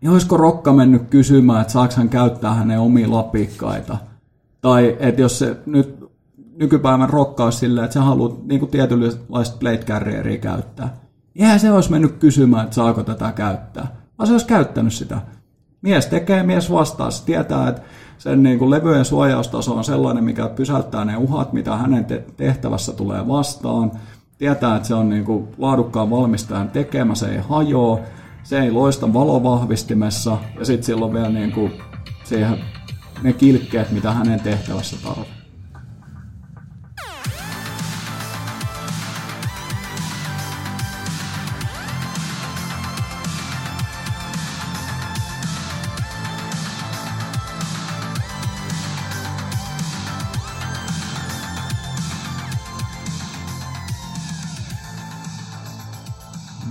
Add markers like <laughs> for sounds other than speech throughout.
niin olisiko Rokka mennyt kysymään, että saako hän käyttää hänen omia lapikkaita. Tai että jos se nyt nykypäivän Rokka olisi silleen, että sä haluat niin tietynlaista plate carrieria käyttää. Eihän se olisi mennyt kysymään, että saako tätä käyttää. Vaan se olisi käyttänyt sitä. Mies tekee, mies vastaa. Se tietää, että sen niin kuin levyjen suojaustaso on sellainen, mikä pysäyttää ne uhat, mitä hänen te- tehtävässä tulee vastaan. Tietää, että se on niin kuin laadukkaan valmistajan tekemä, se ei hajoa, se ei loista valovahvistimessa ja sitten sillä on vielä niin kuin siihen ne kilkkeet, mitä hänen tehtävässä tarvitaan.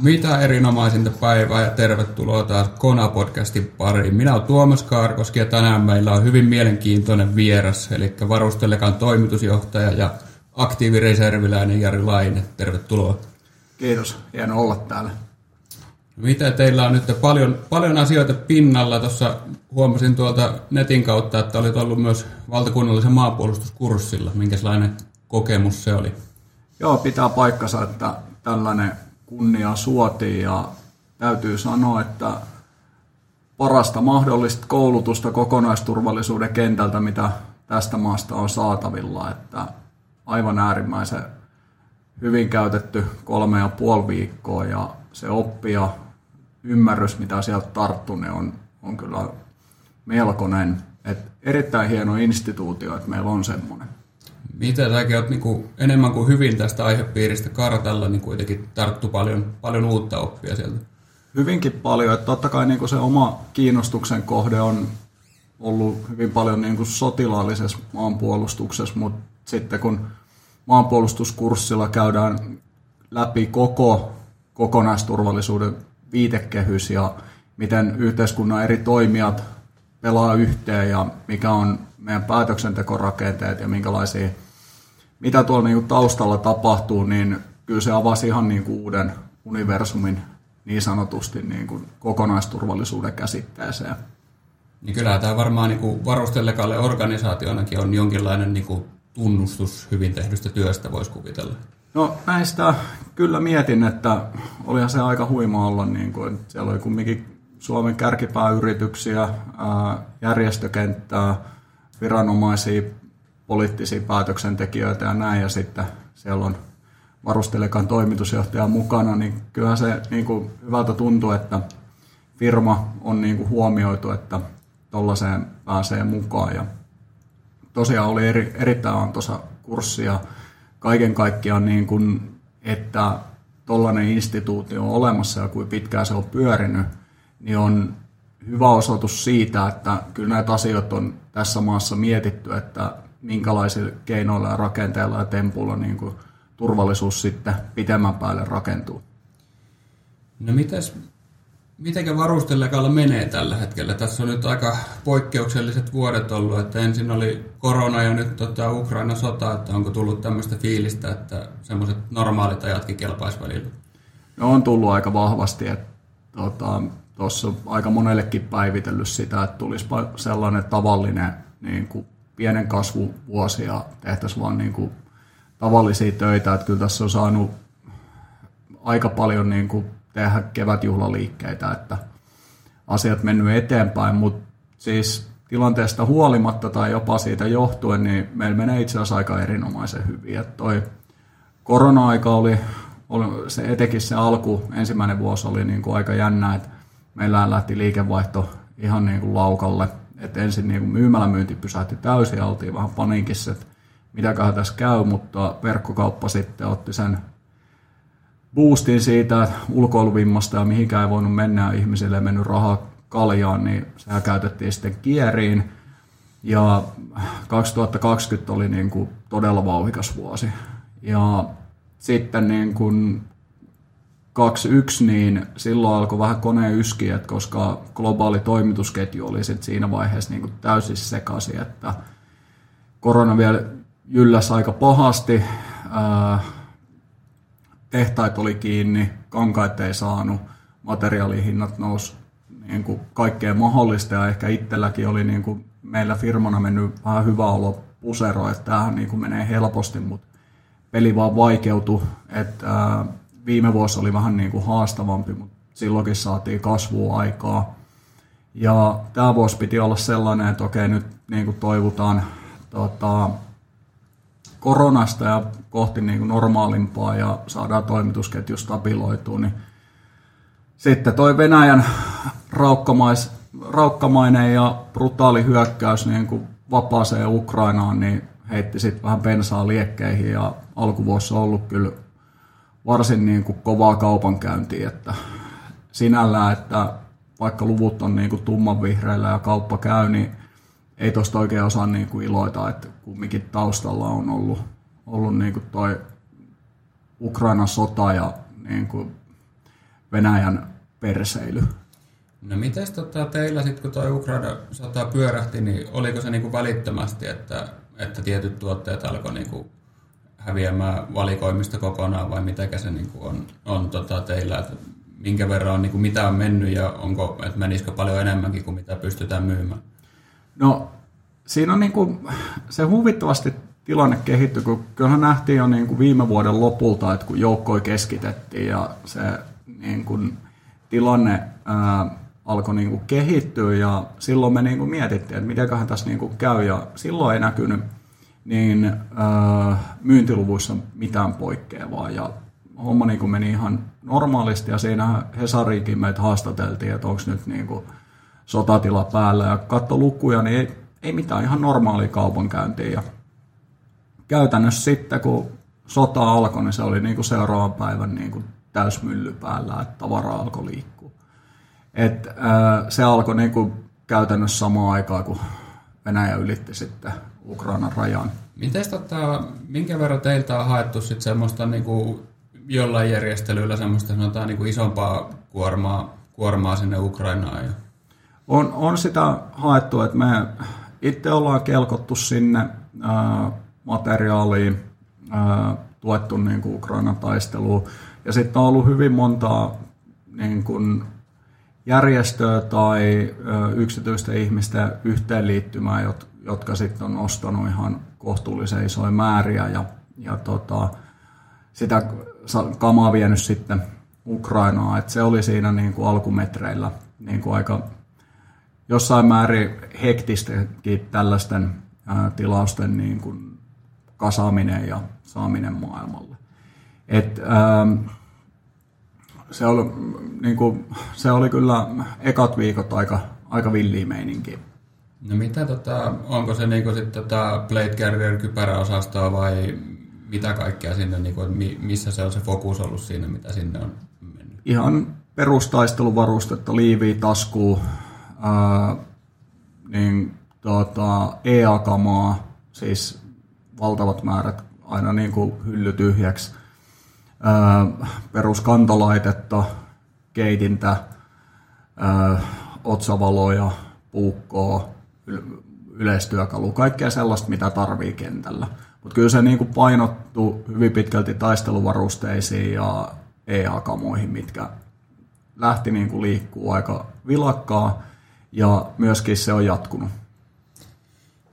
Mitä erinomaisinta päivää ja tervetuloa taas Kona-podcastin pariin. Minä olen Tuomas Kaarkoski ja tänään meillä on hyvin mielenkiintoinen vieras, eli Varustelekan toimitusjohtaja ja aktiivireserviläinen Jari Laine. Tervetuloa. Kiitos, hieno olla täällä. Mitä teillä on nyt paljon, paljon asioita pinnalla? Tuossa huomasin tuolta netin kautta, että olit ollut myös valtakunnallisen maanpuolustuskurssilla. Minkälainen kokemus se oli? Joo, pitää paikkansa, että tällainen kunnia suotiin ja täytyy sanoa, että parasta mahdollista koulutusta kokonaisturvallisuuden kentältä, mitä tästä maasta on saatavilla, että aivan äärimmäisen hyvin käytetty kolme ja puoli viikkoa ja se oppi ja ymmärrys, mitä sieltä tarttuu, niin on, on kyllä melkoinen. Et erittäin hieno instituutio, että meillä on semmoinen. Mitä säkin olet niin enemmän kuin hyvin tästä aihepiiristä kartalla, niin kuitenkin tarttu paljon, paljon uutta oppia sieltä? Hyvinkin paljon. Että totta kai niin kuin se oma kiinnostuksen kohde on ollut hyvin paljon niin kuin sotilaallisessa maanpuolustuksessa, mutta sitten kun maanpuolustuskurssilla käydään läpi koko kokonaisturvallisuuden viitekehys ja miten yhteiskunnan eri toimijat pelaa yhteen ja mikä on meidän päätöksentekorakenteet ja minkälaisia mitä tuolla niin kuin taustalla tapahtuu, niin kyllä se avasi ihan niin kuin uuden universumin niin sanotusti niin kuin kokonaisturvallisuuden käsitteeseen. Niin kyllä tämä varmaan niin varustellekalle organisaationakin on jonkinlainen niin kuin tunnustus hyvin tehdystä työstä, voisi kuvitella. No näistä kyllä mietin, että olihan se aika huima olla, niin kuin, että siellä oli kumminkin Suomen kärkipääyrityksiä, järjestökenttää, viranomaisia, poliittisia päätöksentekijöitä ja näin, ja sitten siellä on varustelekan toimitusjohtaja mukana, niin kyllä se niin kuin hyvältä tuntuu, että firma on niin kuin huomioitu, että tuollaiseen pääsee mukaan. Ja tosiaan oli eri, erittäin antoisa kurssi ja kaiken kaikkiaan, niin kuin, että tuollainen instituutio on olemassa ja kuin pitkään se on pyörinyt, niin on hyvä osoitus siitä, että kyllä näitä asioita on tässä maassa mietitty, että minkälaisilla keinoilla ja rakenteilla ja tempuilla niin kuin turvallisuus sitten pitemmän päälle rakentuu. No mitäs, mitenkä varustellekalla menee tällä hetkellä? Tässä on nyt aika poikkeukselliset vuodet ollut, että ensin oli korona ja nyt tota Ukraina-sota, että onko tullut tämmöistä fiilistä, että semmoiset normaalit ajatkin kelpaisi välillä? No on tullut aika vahvasti, että tuossa aika monellekin päivitellyt sitä, että tulisi sellainen tavallinen niin kuin pienen kasvuvuosi ja tehtäisiin vaan niin kuin tavallisia töitä. Että kyllä tässä on saanut aika paljon niin kuin tehdä kevätjuhlaliikkeitä, että asiat mennyt eteenpäin, mutta siis tilanteesta huolimatta tai jopa siitä johtuen, niin meillä menee itse asiassa aika erinomaisen hyvin. Että toi korona-aika oli, oli se etenkin se alku, ensimmäinen vuosi oli niin kuin aika jännä, että meillä lähti liikevaihto ihan niin kuin laukalle – että ensin niin myymälämyynti pysähti täysin ja oltiin vähän paniikissa, että mitäköhän tässä käy, mutta verkkokauppa sitten otti sen boostin siitä ulkoiluvimmasta ja mihinkään ei voinut mennä ja ihmisille ei mennyt rahaa kaljaan, niin sehän käytettiin sitten kieriin. Ja 2020 oli niin kuin todella vauhikas vuosi. Ja sitten niin kuin 2-1, niin silloin alkoi vähän koneen yskiä, koska globaali toimitusketju oli sit siinä vaiheessa niin täysin sekaisin, että korona vielä ylläsi aika pahasti, tehtaat oli kiinni, kankaita ei saanut, materiaalihinnat nousi niin kuin kaikkea mahdollista ja ehkä itselläkin oli niin kuin meillä firmana mennyt vähän hyvä olo pusero, että tämähän niin kuin menee helposti, mutta peli vaan vaikeutui, että viime vuosi oli vähän niin kuin haastavampi, mutta silloinkin saatiin kasvua aikaa. Ja tämä vuosi piti olla sellainen, että okei, nyt niin kuin toivotaan tota, koronasta ja kohti niin kuin normaalimpaa ja saadaan toimitusketju stabiloitua, niin sitten toi Venäjän raukkamais, raukkamainen ja brutaali hyökkäys niin kuin vapaaseen Ukrainaan, niin heitti sitten vähän bensaa liekkeihin ja alkuvuossa on ollut kyllä varsin niin kuin kovaa kaupankäyntiä, että sinällään, että vaikka luvut on niin kuin tummanvihreillä ja kauppa käy, niin ei tuosta oikein osaa niin kuin iloita, että kumminkin taustalla on ollut, ollut niin kuin toi Ukrainan sota ja niin kuin Venäjän perseily. No miten tota, teillä sitten, kun tuo Ukraina sota pyörähti, niin oliko se niinku välittömästi, että, että tietyt tuotteet alkoi niinku häviämään valikoimista kokonaan vai mitä se niinku on, on tota teillä, että minkä verran on, niinku, mitä on mennyt ja onko, että menisikö paljon enemmänkin kuin mitä pystytään myymään? No siinä on niinku, se huvittavasti tilanne kehittyi, kun kyllähän nähtiin jo niinku viime vuoden lopulta, että kun joukkoi keskitettiin ja se niinku, tilanne ää, alkoi niinku kehittyä ja silloin me niinku mietittiin, että mitenköhän tässä niinku käy ja silloin ei näkynyt niin ää, myyntiluvuissa mitään poikkeavaa. Ja homma niinku meni ihan normaalisti ja siinä Hesariikin meitä haastateltiin, että onko nyt niinku sotatila päällä. Ja katso lukuja, niin ei, ei mitään ihan normaalia kaupankäyntiä. Ja käytännössä sitten kun sota alkoi, niin se oli niinku seuraavan päivän niinku täysmylly päällä, että tavara alkoi liikkua. Et, ää, se alkoi niinku käytännössä samaan aikaan, kun Venäjä ylitti sitten Ukrainan rajan. Miten tota, minkä verran teiltä on haettu sit semmoista niinku, jollain järjestelyillä semmoista sanotaan niinku isompaa kuormaa, kuormaa sinne Ukrainaan? Ja... On, on sitä haettu, että me itse ollaan kelkottu sinne ää, materiaaliin, ää, tuettu niin kuin Ukrainan taisteluun. Ja sitten on ollut hyvin montaa niin kuin järjestöä tai ö, yksityisten ihmisten yhteenliittymää, jotka sitten on ostanut ihan kohtuullisen isoja määriä ja, ja tota, sitä kamaa vienyt sitten Ukrainaa. Et se oli siinä niin kuin alkumetreillä niin kuin aika jossain määrin hektistäkin tällaisten ää, tilausten niin kuin kasaaminen ja saaminen maailmalle. Et, ää, se, oli, niin kuin, se oli kyllä ekat viikot aika, aika villiä meininkiä. No mitä tota, onko se niinku sit tota Blade Carrier kypäräosastoa vai mitä kaikkea sinne, niinku, missä se on se fokus ollut siinä, mitä sinne on mennyt? Ihan perustaisteluvarustetta, liiviä, taskuu, ää, niin, tota, EA-kamaa, siis valtavat määrät aina niin kuin hylly tyhjäksi peruskantolaitetta, keitintä, otsavaloja, puukkoa, yleistyökalu, kaikkea sellaista, mitä tarvii kentällä. Mutta kyllä se niinku painottuu hyvin pitkälti taisteluvarusteisiin ja EA-kamoihin, mitkä lähti niinku liikkuu aika vilakkaa ja myöskin se on jatkunut.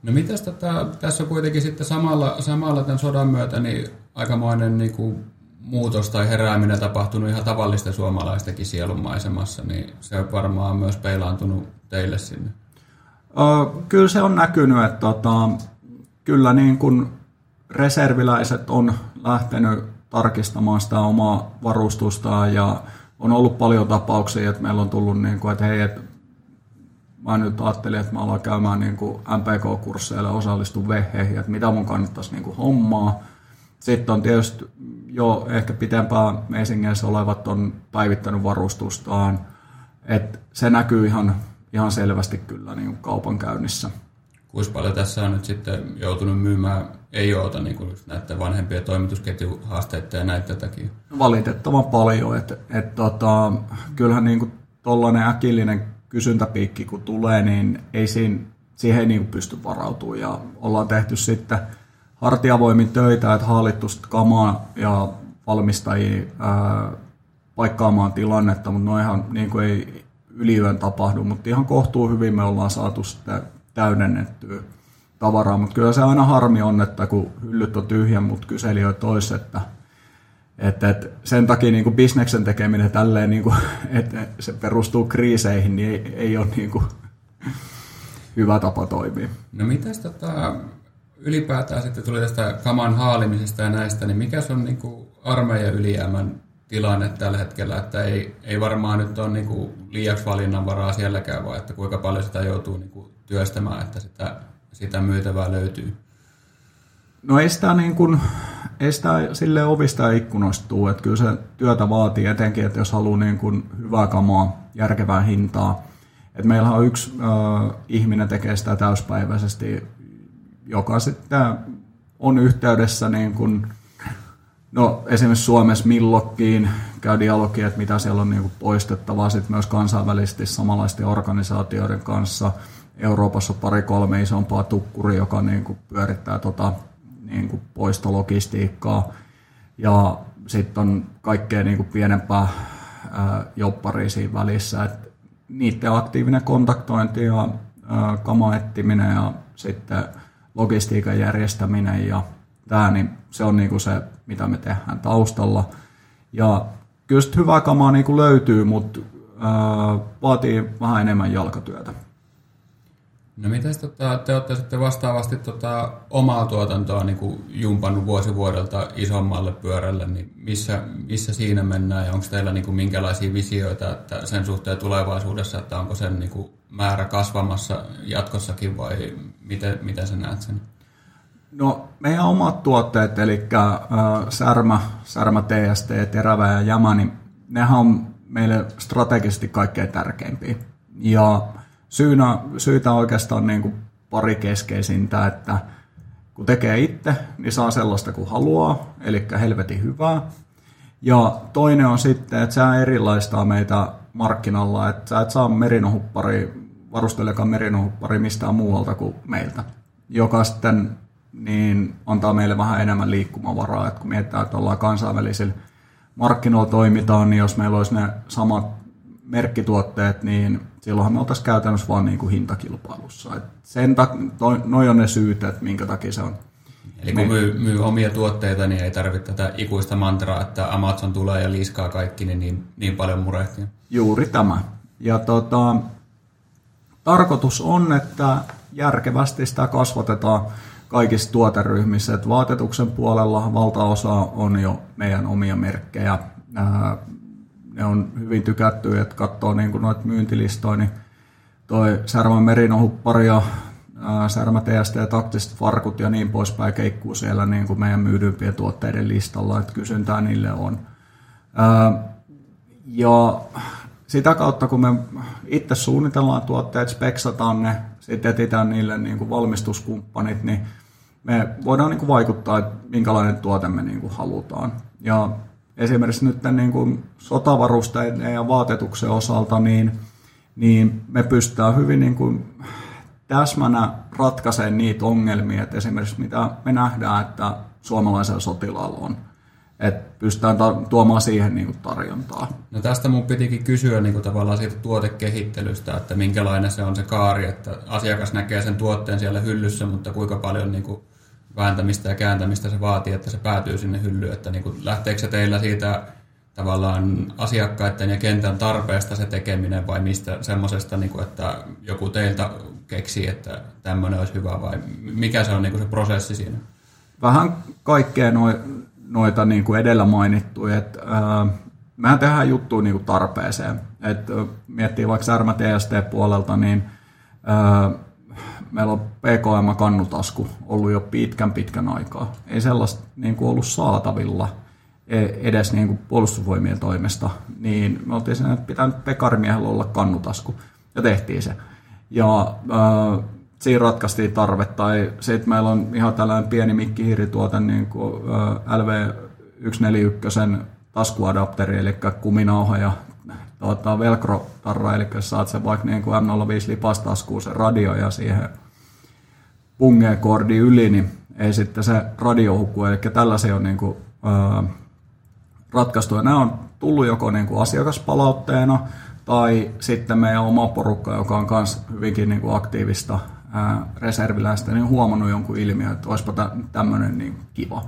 No mitäs tota, tässä kuitenkin sitten samalla, samalla tämän sodan myötä niin aikamoinen niin kuin muutos tai herääminen tapahtunut ihan tavallisten suomalaistenkin sielunmaisemassa, niin se on varmaan myös peilaantunut teille sinne. Kyllä se on näkynyt, että tota, kyllä niin kuin reserviläiset on lähtenyt tarkistamaan sitä omaa varustustaan ja on ollut paljon tapauksia, että meillä on tullut, niin kuin, että hei, että mä nyt ajattelin, että mä aloin käymään niin kuin MPK-kursseille osallistun veheihin, että mitä mun kannattaisi niin kuin hommaa. Sitten on tietysti jo ehkä pitempään Meisingeissä olevat on päivittänyt varustustaan. Et se näkyy ihan, ihan selvästi kyllä niin kaupankäynnissä. Kuinka paljon tässä on nyt sitten joutunut myymään ei oota niin kuin näiden vanhempien toimitusketjuhaasteiden ja näiden takia? Valitettavan paljon. Et, et tota, kyllähän niin tuollainen äkillinen kysyntäpiikki kun tulee, niin ei siinä, siihen ei niin pysty varautumaan. Ja ollaan tehty sitten hartiavoimin töitä, että haalittu kamaa ja valmistajia ää, paikkaamaan tilannetta, mutta no ihan niin kuin ei yliyön tapahdu, mutta ihan kohtuu hyvin me ollaan saatu sitä täydennettyä tavaraa, mutta kyllä se aina harmi on, että kun hyllyt on tyhjä, mutta kyseli jo tois, että, että, että sen takia niin kuin bisneksen tekeminen tälleen, <laughs> niin kuin, että se perustuu kriiseihin, niin ei, ei ole niin kuin <laughs> hyvä tapa toimia. No mitäs tota, ylipäätään sitten tuli tästä kaman haalimisesta ja näistä, niin mikä se on niin kuin armeijan ylijäämän tilanne tällä hetkellä, että ei, ei varmaan nyt ole niin kuin liiaksi valinnanvaraa sielläkään, vaan että kuinka paljon sitä joutuu niin kuin työstämään, että sitä, sitä myytävää löytyy. No ei sitä, niin kuin, ei sitä sille ovista ikkunoista että kyllä se työtä vaatii etenkin, että jos haluaa niin kuin hyvää kamaa, järkevää hintaa. Et meillä on yksi äh, ihminen tekee sitä täyspäiväisesti, joka sitten on yhteydessä niin kuin, no esimerkiksi Suomessa Millokkiin käy dialogia, että mitä siellä on niin kuin poistettavaa, sitten myös kansainvälisesti samanlaisten organisaatioiden kanssa. Euroopassa on pari-kolme isompaa tukkuria, joka niin kuin pyörittää tota, niin kuin poistologistiikkaa. Ja sitten on kaikkea niin kuin pienempää jopparia siinä välissä. Et niiden aktiivinen kontaktointi ja ää, kamaettiminen ja sitten logistiikan järjestäminen ja tämä, niin se on niinku se, mitä me tehdään taustalla. Ja kyllä hyvää kamaa niinku löytyy, mutta vaatii vähän enemmän jalkatyötä. No miten tota, te olette sitten vastaavasti tota, omaa tuotantoa niin kuin jumpannut vuosi vuodelta isommalle pyörälle, niin missä, missä siinä mennään ja onko teillä niin kuin minkälaisia visioita että sen suhteen tulevaisuudessa, että onko sen niin kuin määrä kasvamassa jatkossakin vai miten, miten sä näet sen? No meidän omat tuotteet, eli äh, Särmä, Särmä TST, Terävä ja Jämä, niin nehän on meille strategisesti kaikkein tärkeimpiä. Ja syynä, syitä oikeastaan niin kuin pari keskeisintä, että kun tekee itse, niin saa sellaista kuin haluaa, eli helvetin hyvää. Ja toinen on sitten, että se erilaistaa meitä markkinalla, että sä et saa merinohuppari, varustelijakaan merinohuppari mistään muualta kuin meiltä, joka sitten niin antaa meille vähän enemmän liikkumavaraa, että kun mietitään, että ollaan kansainvälisillä markkinoilla toimitaan, niin jos meillä olisi ne samat merkkituotteet, niin silloinhan me oltaisiin käytännössä vain niin kuin hintakilpailussa. Et sen tak- toi, noi on ne syyt, että minkä takia se on. Eli kun myy, myy omia tuotteita, niin ei tarvitse tätä ikuista mantraa, että Amazon tulee ja liskaa kaikki, niin niin, niin paljon murehtia. Juuri tämä. Ja tota, tarkoitus on, että järkevästi sitä kasvatetaan kaikissa tuoteryhmissä. Et vaatetuksen puolella valtaosa on jo meidän omia merkkejä ne on hyvin tykätty, että katsoo niin noita myyntilistoja, niin toi Särmä Merinohuppari ja Särmä TST ja taktiset farkut ja niin poispäin keikkuu siellä niin kuin meidän myydympien tuotteiden listalla, että kysyntää niille on. ja sitä kautta, kun me itse suunnitellaan tuotteet, speksataan ne, sitten etsitään niille niin kuin valmistuskumppanit, niin me voidaan niin kuin vaikuttaa, että minkälainen tuote me niin kuin halutaan. Ja esimerkiksi nyt niin kuin sotavarusteiden ja vaatetuksen osalta, niin, niin me pystytään hyvin niin kuin täsmänä ratkaisemaan niitä ongelmia, että esimerkiksi mitä me nähdään, että suomalaisella sotilaalla on. Että pystytään tuomaan siihen niin kuin tarjontaa. No tästä mun pitikin kysyä niin kuin tavallaan siitä tuotekehittelystä, että minkälainen se on se kaari, että asiakas näkee sen tuotteen siellä hyllyssä, mutta kuinka paljon niin kuin vääntämistä ja kääntämistä se vaatii, että se päätyy sinne hyllyyn, että niin kuin, lähteekö se teillä siitä tavallaan asiakkaiden ja kentän tarpeesta se tekeminen vai mistä semmoisesta, niin kuin, että joku teiltä keksii, että tämmöinen olisi hyvä vai mikä se on niin kuin se prosessi siinä? Vähän kaikkea noita niin kuin edellä mainittuja, että ää, mehän tehdään juttuja niin kuin tarpeeseen. Et, miettii vaikka Särmä TST-puolelta, niin ää, meillä on PKM-kannutasku ollut jo pitkän pitkän aikaa. Ei sellaista niin kuin ollut saatavilla e, edes niin kuin puolustusvoimien toimesta, niin me oltiin sen, että pitää nyt pekarimiehellä olla kannutasku, ja tehtiin se. Ja äh, siinä ratkaistiin tarve, tai sitten meillä on ihan tällainen pieni mikkihiirituote, niin kuin äh, LV141 taskuadapteri, eli kuminauha ja tuota, velcro-tarra, eli saat sen vaikka niin kuin M05 lipastaskuun se radio ja siihen pungekordi yli, niin ei sitten se radio hukku. Eli tällaisia on niin kuin, ää, ratkaistu. Ja nämä on tullut joko niin kuin asiakaspalautteena tai sitten meidän oma porukka, joka on myös hyvinkin niin kuin aktiivista ää, reserviläistä, niin huomannut jonkun ilmiön, että olisipa tämmöinen niin kiva.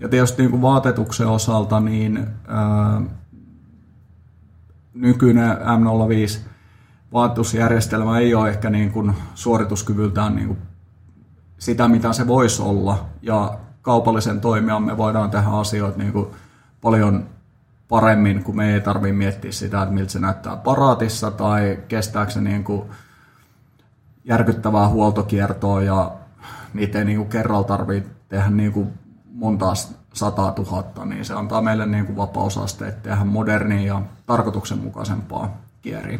Ja tietysti niin kuin vaatetuksen osalta, niin ää, nykyinen M05 vaatetusjärjestelmä ei ole ehkä niin kuin suorituskyvyltään niin kuin sitä, mitä se voisi olla. Ja kaupallisen toimijan me voidaan tehdä asioita niin kuin paljon paremmin, kun me ei tarvitse miettiä sitä, että miltä se näyttää paraatissa tai kestääkö se niin kuin järkyttävää huoltokiertoa ja niitä ei niin kuin kerralla tarvitse tehdä niin kuin monta sataa tuhatta, niin se antaa meille niin kuin vapausasteet tehdä modernia ja tarkoituksenmukaisempaa kieriä.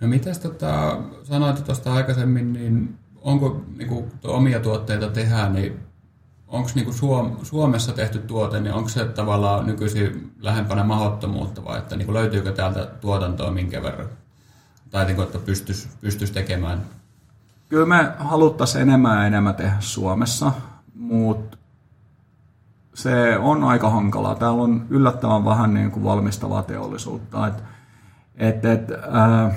No mitäs tota, sanoit tuosta aikaisemmin, niin onko niin kuin, omia tuotteita tehdään, niin onko niin Suom- Suomessa tehty tuote, niin onko se tavallaan nykyisin lähempänä mahdottomuutta vai että niin löytyykö täältä tuotantoa minkä verran? Tai niin kuin, että pystyisi pystyis tekemään? Kyllä me haluttaisiin enemmän ja enemmän tehdä Suomessa, mutta se on aika hankalaa. Täällä on yllättävän vähän niin kuin valmistavaa teollisuutta. Et, et, et, äh,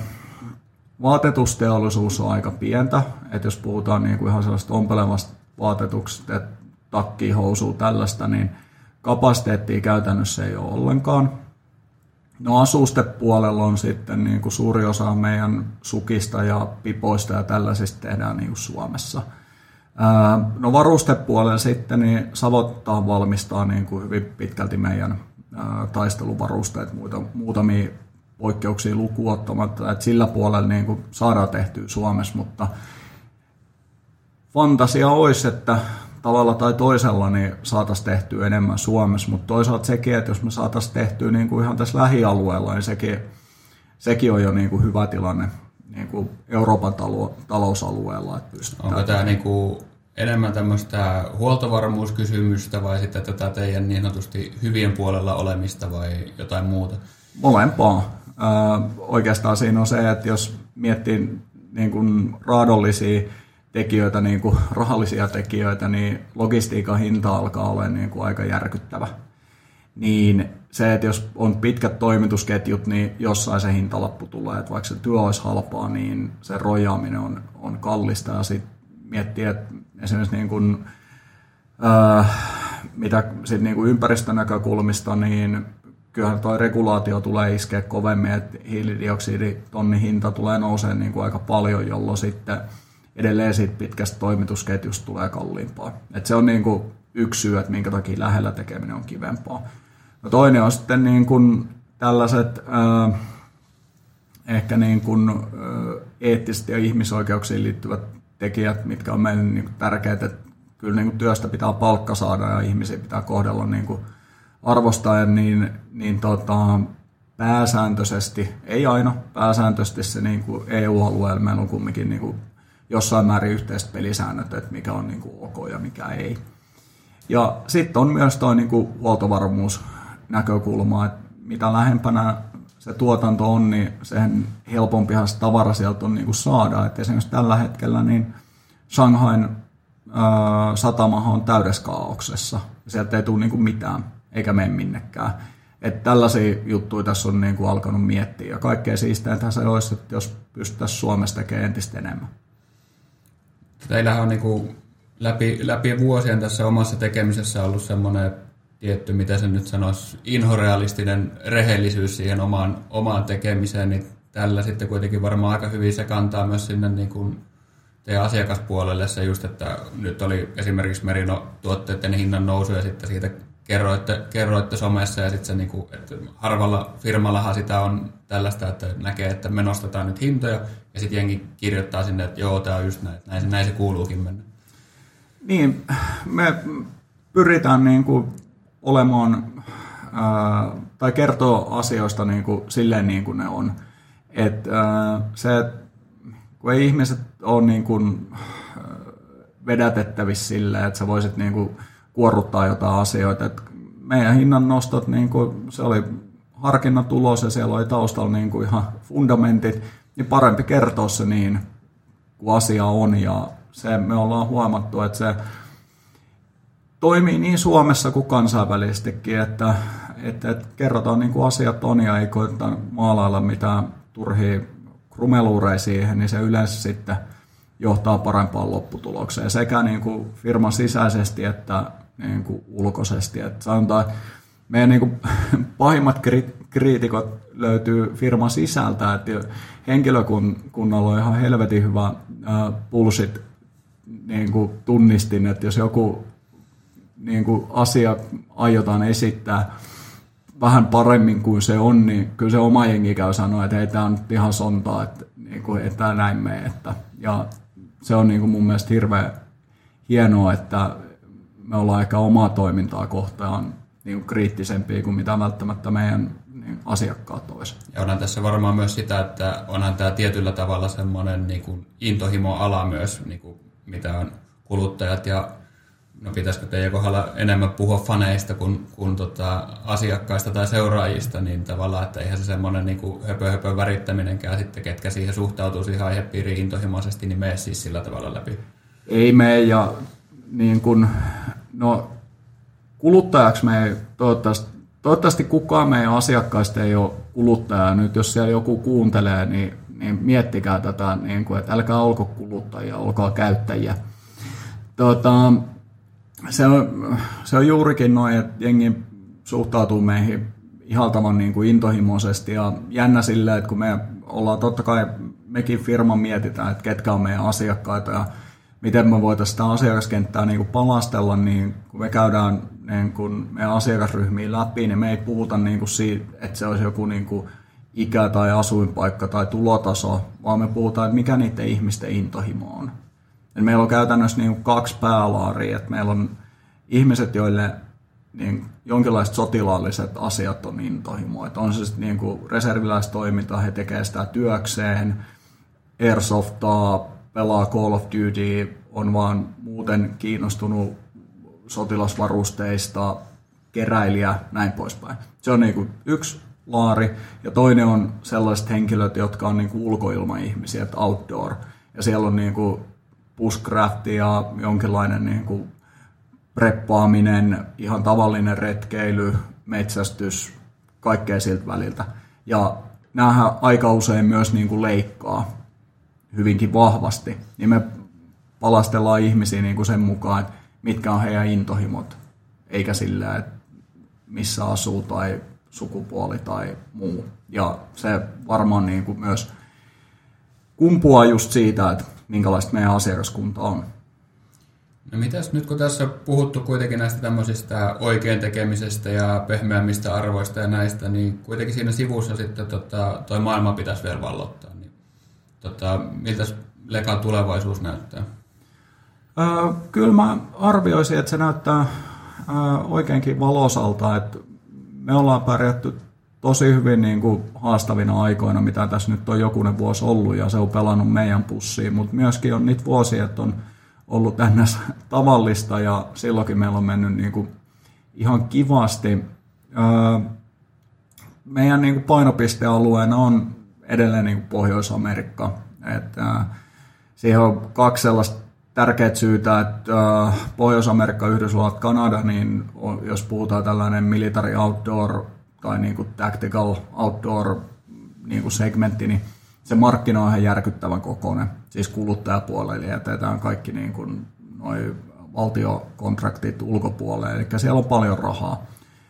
vaatetusteollisuus on aika pientä. Et jos puhutaan niin kuin ihan sellaista ompelevasta vaatetuksesta, että takki, housu, tällaista, niin kapasiteettia käytännössä ei ole ollenkaan. No asustepuolella on sitten niin kuin suuri osa meidän sukista ja pipoista ja tällaisista tehdään niin kuin Suomessa. No varustepuolella sitten niin Savottaa valmistaa niin kuin hyvin pitkälti meidän taisteluvarusteet, muutamia poikkeuksia lukuottamatta, että sillä puolella niin kuin saadaan tehtyä Suomessa, mutta fantasia olisi, että tavalla tai toisella niin saataisiin tehtyä enemmän Suomessa, mutta toisaalta sekin, että jos me saataisiin tehtyä niin kuin ihan tässä lähialueella, niin sekin, sekin on jo niin kuin hyvä tilanne niin kuin Euroopan talo, talousalueella. Että Onko tämä niin kuin enemmän tämmöistä huoltovarmuuskysymystä vai sitten tätä teidän niin sanotusti hyvien puolella olemista vai jotain muuta? Molempaa. Oikeastaan siinä on se, että jos miettii niin kuin raadollisia tekijöitä, niin kuin rahallisia tekijöitä, niin logistiikan hinta alkaa olla niin kuin aika järkyttävä. Niin se, että jos on pitkät toimitusketjut, niin jossain se hintalappu tulee, että vaikka se työ olisi halpaa, niin se rojaaminen on, on kallista ja sitten miettii, että esimerkiksi niin kuin, äh, mitä sit niin kuin ympäristönäkökulmista, niin kyllähän tuo regulaatio tulee iskeä kovemmin, että hiilidioksiditonnin hinta tulee nousemaan niin kuin aika paljon, jolloin sitten edelleen siitä pitkästä toimitusketjusta tulee kalliimpaa. Et se on niin kuin yksi syy, että minkä takia lähellä tekeminen on kivempaa. No toinen on sitten niin kuin tällaiset äh, ehkä niin kuin, äh, eettisesti ja ihmisoikeuksiin liittyvät tekijät, mitkä on meille niin kuin tärkeät, että kyllä niin kuin työstä pitää palkka saada ja ihmisiä pitää kohdella niin kuin arvostaen, niin, niin tota, pääsääntöisesti, ei aina, pääsääntöisesti se niin kuin EU-alueella meillä on kumminkin niin kuin jossain määrin yhteiset pelisäännöt, että mikä on niin kuin ok ja mikä ei. Ja sitten on myös tuo niin huoltovarmuusnäkökulma, että mitä lähempänä se tuotanto on, niin sen helpompihan se tavara sieltä on niin kuin saada. Et esimerkiksi tällä hetkellä niin Shanghain ää, satamahan on täydessä kaauksessa. Sieltä ei tule niin kuin mitään, eikä mene minnekään. Että tällaisia juttuja tässä on niin kuin alkanut miettiä. Ja kaikkea siisteintä se olisi, että jos pystyttäisiin Suomessa tekemään entistä enemmän. Teillähän on niin kuin läpi, läpi vuosien tässä omassa tekemisessä ollut semmoinen tietty, mitä se nyt sanoisi, inhorealistinen rehellisyys siihen omaan, omaan tekemiseen, niin tällä sitten kuitenkin varmaan aika hyvin se kantaa myös sinne niin kuin teidän asiakaspuolelle se just, että nyt oli esimerkiksi merino-tuotteiden hinnan nousu ja sitten siitä kerroitte, kerroitte somessa ja sitten se niinku, harvalla firmallahan sitä on tällaista, että näkee, että me nostetaan nyt hintoja ja sitten jengi kirjoittaa sinne, että joo, tämä on just näin, näin, näin se kuuluukin mennä. Niin, me pyritään niin kuin olemaan ää, tai kertoa asioista niin kuin silleen niin kuin ne on. Et, ää, se, kun ei ihmiset ole niin kuin, vedätettävissä silleen, että sä voisit niin kuin, kuorruttaa jotain asioita. Et meidän hinnan nostot, niin kuin, se oli harkinnan tulos ja siellä oli taustalla niin kuin ihan fundamentit, niin parempi kertoa se niin kuin asia on. Ja se me ollaan huomattu, että se toimii niin Suomessa kuin kansainvälisestikin, että, että, että kerrotaan niin kuin asiat on ja ei koeta maalailla mitään turhia krumeluureja siihen, niin se yleensä sitten johtaa parempaan lopputulokseen sekä niin kuin firman sisäisesti että niin kuin ulkoisesti. Että sanotaan, meidän niin kuin <laughs> pahimmat kriitikot löytyy firman sisältä, että henkilökunnalla on ihan helvetin hyvä pulsit niin kuin tunnistin, että jos joku niin kuin asia aiotaan esittää vähän paremmin kuin se on, niin kyllä se oma jengi käy sanoa, että ei tämä on ihan sontaa, että, niin kuin, että näin mene. Että, ja se on niin kuin mun mielestä hirveän hienoa, että me ollaan ehkä omaa toimintaa kohtaan niin kuin kriittisempiä kuin mitä välttämättä meidän niin asiakkaat olisi. Ja onhan tässä varmaan myös sitä, että onhan tämä tietyllä tavalla semmoinen niin kuin intohimo-ala myös, niin kuin mitä on kuluttajat ja no pitäisikö teidän kohdalla enemmän puhua faneista kuin, kuin tota, asiakkaista tai seuraajista, niin tavallaan, että eihän se semmoinen niin kuin höpö, höpö värittäminenkään sitten, ketkä siihen suhtautuu siihen aihepiiriin intohimoisesti, niin mene siis sillä tavalla läpi. Ei mene ja niin kuin, no kuluttajaksi me ei toivottavasti, toivottavasti kukaan meidän asiakkaista ei ole kuluttaja. Nyt jos siellä joku kuuntelee, niin, niin miettikää tätä, niin kuin, että älkää olko kuluttajia, olkaa käyttäjiä. Tota, se, on, se on juurikin noin, että jengi suhtautuu meihin ihaltavan niin kuin intohimoisesti ja jännä silleen, että kun me ollaan totta kai, mekin firman mietitään, että ketkä on meidän asiakkaita ja miten me voitaisiin sitä asiakaskenttää niin kuin palastella, niin kun me käydään niin kuin meidän asiakasryhmiin läpi, niin me ei puhuta niin kuin siitä, että se olisi joku niin kuin ikä tai asuinpaikka tai tulotaso, vaan me puhutaan, että mikä niiden ihmisten intohimo on. Et meillä on käytännössä niin kuin kaksi päälaaria, että meillä on ihmiset, joille niin jonkinlaiset sotilaalliset asiat on intohimo. Että on se sitten niin kuin reserviläistoiminta, he tekevät sitä työkseen, airsoftaa, pelaa Call of Duty, on vaan muuten kiinnostunut sotilasvarusteista, keräilijä, näin poispäin. Se on niin kuin yksi laari, ja toinen on sellaiset henkilöt, jotka on niin kuin ulkoilmaihmisiä, että outdoor. Ja siellä on niin kuin bushcraft ja jonkinlainen niin kuin preppaaminen, ihan tavallinen retkeily, metsästys, kaikkea siltä väliltä. Ja näähän aika usein myös niin kuin leikkaa hyvinkin vahvasti, niin me palastellaan ihmisiä niin kuin sen mukaan, että mitkä on heidän intohimot, eikä sillä, että missä asuu tai sukupuoli tai muu. Ja se varmaan niin kuin myös kumpuaa just siitä, että minkälaista meidän asiakaskunta on. No mitäs nyt kun tässä on puhuttu kuitenkin näistä tämmöisistä oikein tekemisestä ja pehmeämmistä arvoista ja näistä, niin kuitenkin siinä sivussa sitten tota, toi maailma pitäisi vielä vallottaa. Tota, miltä Lekan tulevaisuus näyttää? Öö, kyllä mä arvioisin, että se näyttää oikeinkin valosalta, että me ollaan pärjätty tosi hyvin niin kuin haastavina aikoina, mitä tässä nyt on jokunen vuosi ollut ja se on pelannut meidän pussiin, mutta myöskin on niitä vuosia, että on ollut tänne <laughs> tavallista ja silloinkin meillä on mennyt niin kuin ihan kivasti. Meidän niin kuin painopistealueena on edelleen niin Pohjois-Amerikka. Et, äh, siihen on kaksi sellaista tärkeät syytä, että äh, Pohjois-Amerikka, Yhdysvallat, Kanada, niin on, jos puhutaan tällainen military outdoor tai niin kuin tactical outdoor niin kuin segmentti, niin se markkina on ihan järkyttävän kokoinen, siis kuluttajapuolelle, ja jätetään kaikki niin kuin noi valtiokontraktit ulkopuolelle, eli siellä on paljon rahaa.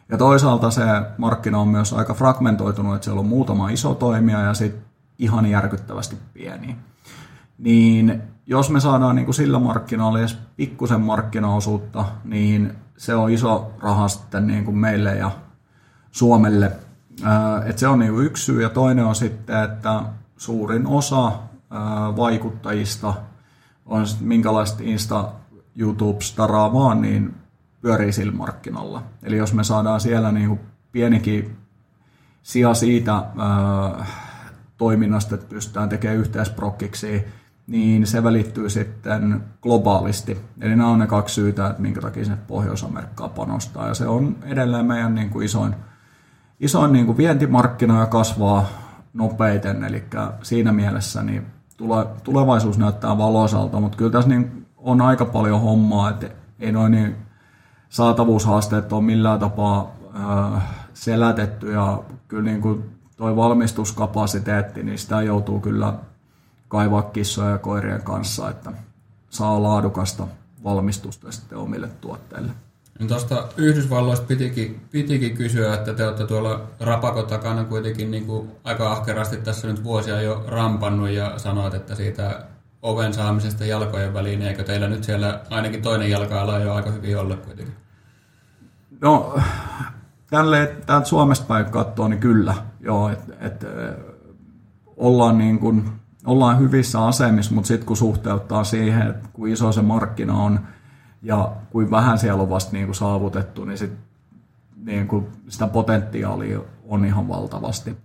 Ja toisaalta se markkina on myös aika fragmentoitunut, että siellä on muutama iso toimija ja sitten ihan järkyttävästi pieni. Niin jos me saadaan niin kuin sillä markkinoilla edes pikkusen markkinaosuutta, niin se on iso raha sitten niin kuin meille ja Suomelle. Et se on niin kuin yksi syy ja toinen on sitten, että suurin osa vaikuttajista on minkälaista Insta, YouTube, staraa vaan, niin pyörii sillä markkinalla. Eli jos me saadaan siellä niin kuin pienikin sija siitä ää, toiminnasta, että pystytään tekemään yhteisprokkiksi, niin se välittyy sitten globaalisti. Eli nämä on ne kaksi syytä, että minkä takia sinne Pohjois-Amerikkaa panostaa. Ja se on edelleen meidän niin kuin isoin, isoin niin kuin vientimarkkina ja kasvaa nopeiten. Eli siinä mielessä niin tulevaisuus näyttää valoisalta, mutta kyllä tässä niin on aika paljon hommaa, että ei noin niin saatavuushaasteet ole millään tapaa äh, selätetty ja kyllä niin kuin toi valmistuskapasiteetti, niin sitä joutuu kyllä kaivaa kissoja ja koirien kanssa, että saa laadukasta valmistusta sitten omille tuotteille. No tuosta Yhdysvalloista pitikin, pitikin kysyä, että te olette tuolla rapakon takana kuitenkin niin kuin aika ahkerasti tässä nyt vuosia jo rampannut ja sanoit, että siitä oven saamisesta jalkojen väliin, niin eikö teillä nyt siellä ainakin toinen jalka-ala jo aika hyvin olla kuitenkin? No, tälle, täältä Suomesta päin katsoo, niin kyllä, joo, että et, ollaan, niin kuin, ollaan hyvissä asemissa, mutta sitten kun suhteuttaa siihen, että kuin iso se markkina on ja kuin vähän siellä on vasta niin kuin saavutettu, niin, sit, niin kuin sitä potentiaalia on ihan valtavasti.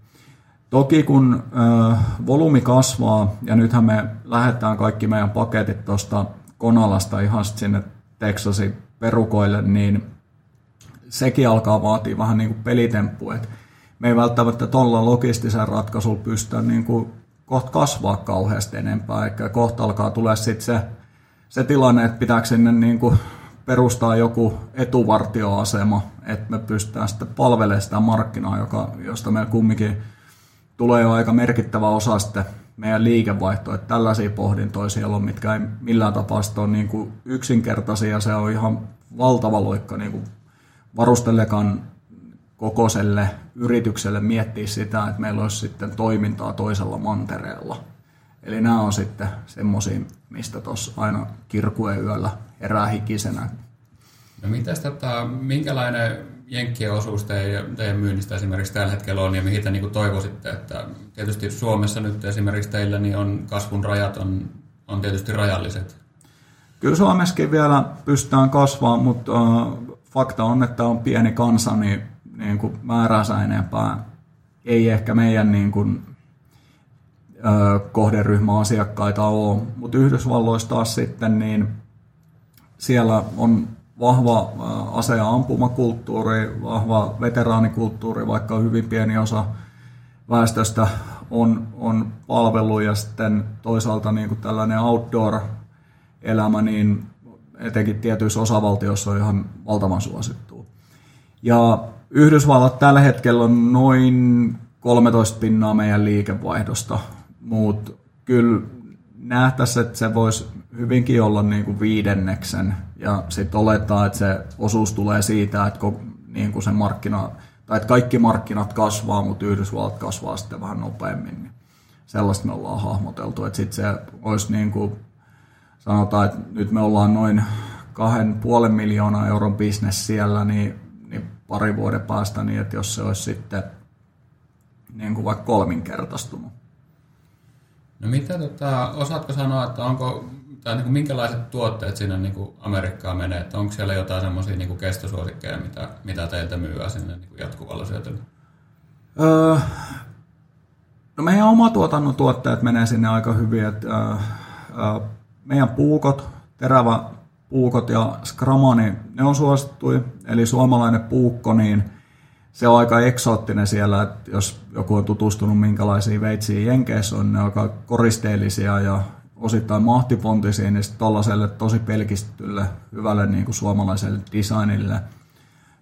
Toki kun ö, volyymi kasvaa, ja nythän me lähdetään kaikki meidän paketit tuosta Konalasta ihan sinne Texasin perukoille, niin sekin alkaa vaatia vähän niin kuin pelitemppu, että me ei välttämättä tuolla logistisen ratkaisulla pystytä niin kuin kohta kasvaa kauheasti enempää, eikä kohta alkaa tulee sitten se, se tilanne, että pitääkö sinne niin kuin perustaa joku etuvartioasema, että me pystytään sitten palvelemaan sitä markkinaa, joka, josta meillä kumminkin tulee jo aika merkittävä osa sitten meidän liikevaihtoa, että tällaisia pohdintoja siellä on, mitkä ei millään tapaa ole niin kuin yksinkertaisia, se on ihan valtava loikka niin kuin varustelekan kokoiselle yritykselle miettiä sitä, että meillä olisi sitten toimintaa toisella mantereella. Eli nämä on sitten semmoisia, mistä tuossa aina kirkuen yöllä herää hikisenä. No mitäs tota, minkälainen jenkkien osuus teidän, teidän myynnistä esimerkiksi tällä hetkellä on ja mihin te niin toivoisitte, että tietysti Suomessa nyt esimerkiksi teillä niin on kasvun rajat on, on tietysti rajalliset. Kyllä Suomessakin vielä pystytään kasvamaan, mutta fakta on, että on pieni kansa, niin, niin kuin määränsä enempää ei ehkä meidän niin kuin, ö, kohderyhmä asiakkaita ole, mutta Yhdysvalloissa taas sitten, niin siellä on vahva ase- ja ampumakulttuuri, vahva veteraanikulttuuri, vaikka hyvin pieni osa väestöstä on, on palvelu ja sitten toisaalta niin kuin tällainen outdoor-elämä, niin etenkin tietyissä osavaltioissa on ihan valtavan suosittua. Ja Yhdysvallat tällä hetkellä on noin 13 pinnaa meidän liikevaihdosta, mutta kyllä nähtäisiin, että se voisi hyvinkin olla niin kuin viidenneksen ja sitten oletaan, että se osuus tulee siitä, että niin kuin se markkina, tai että kaikki markkinat kasvaa, mutta Yhdysvallat kasvaa sitten vähän nopeammin. Niin sellaista me ollaan hahmoteltu, että sitten se olisi niin kuin sanotaan, että nyt me ollaan noin kahden puolen miljoonaa euron bisnes siellä, niin, niin pari vuoden päästä, niin että jos se olisi sitten niin kuin vaikka kolminkertaistunut. No mitä, tota, osaatko sanoa, että onko, tai niin kuin minkälaiset tuotteet sinne niin kuin Amerikkaan menee, että onko siellä jotain semmoisia niin kuin kestosuosikkeja, mitä, mitä teiltä myyvää sinne niin kuin jatkuvalla syötöllä? Öö, no meidän oma tuotannon tuotteet menee sinne aika hyvin, että öö, öö, meidän puukot, terävä puukot ja skramani, ne on suosittuja. Eli suomalainen puukko, niin se on aika eksoottinen siellä, että jos joku on tutustunut minkälaisia veitsiä Jenkeissä on, ne on aika koristeellisia ja osittain mahtipontisia, niin tuollaiselle tosi pelkistetylle, hyvälle niin kuin suomalaiselle designille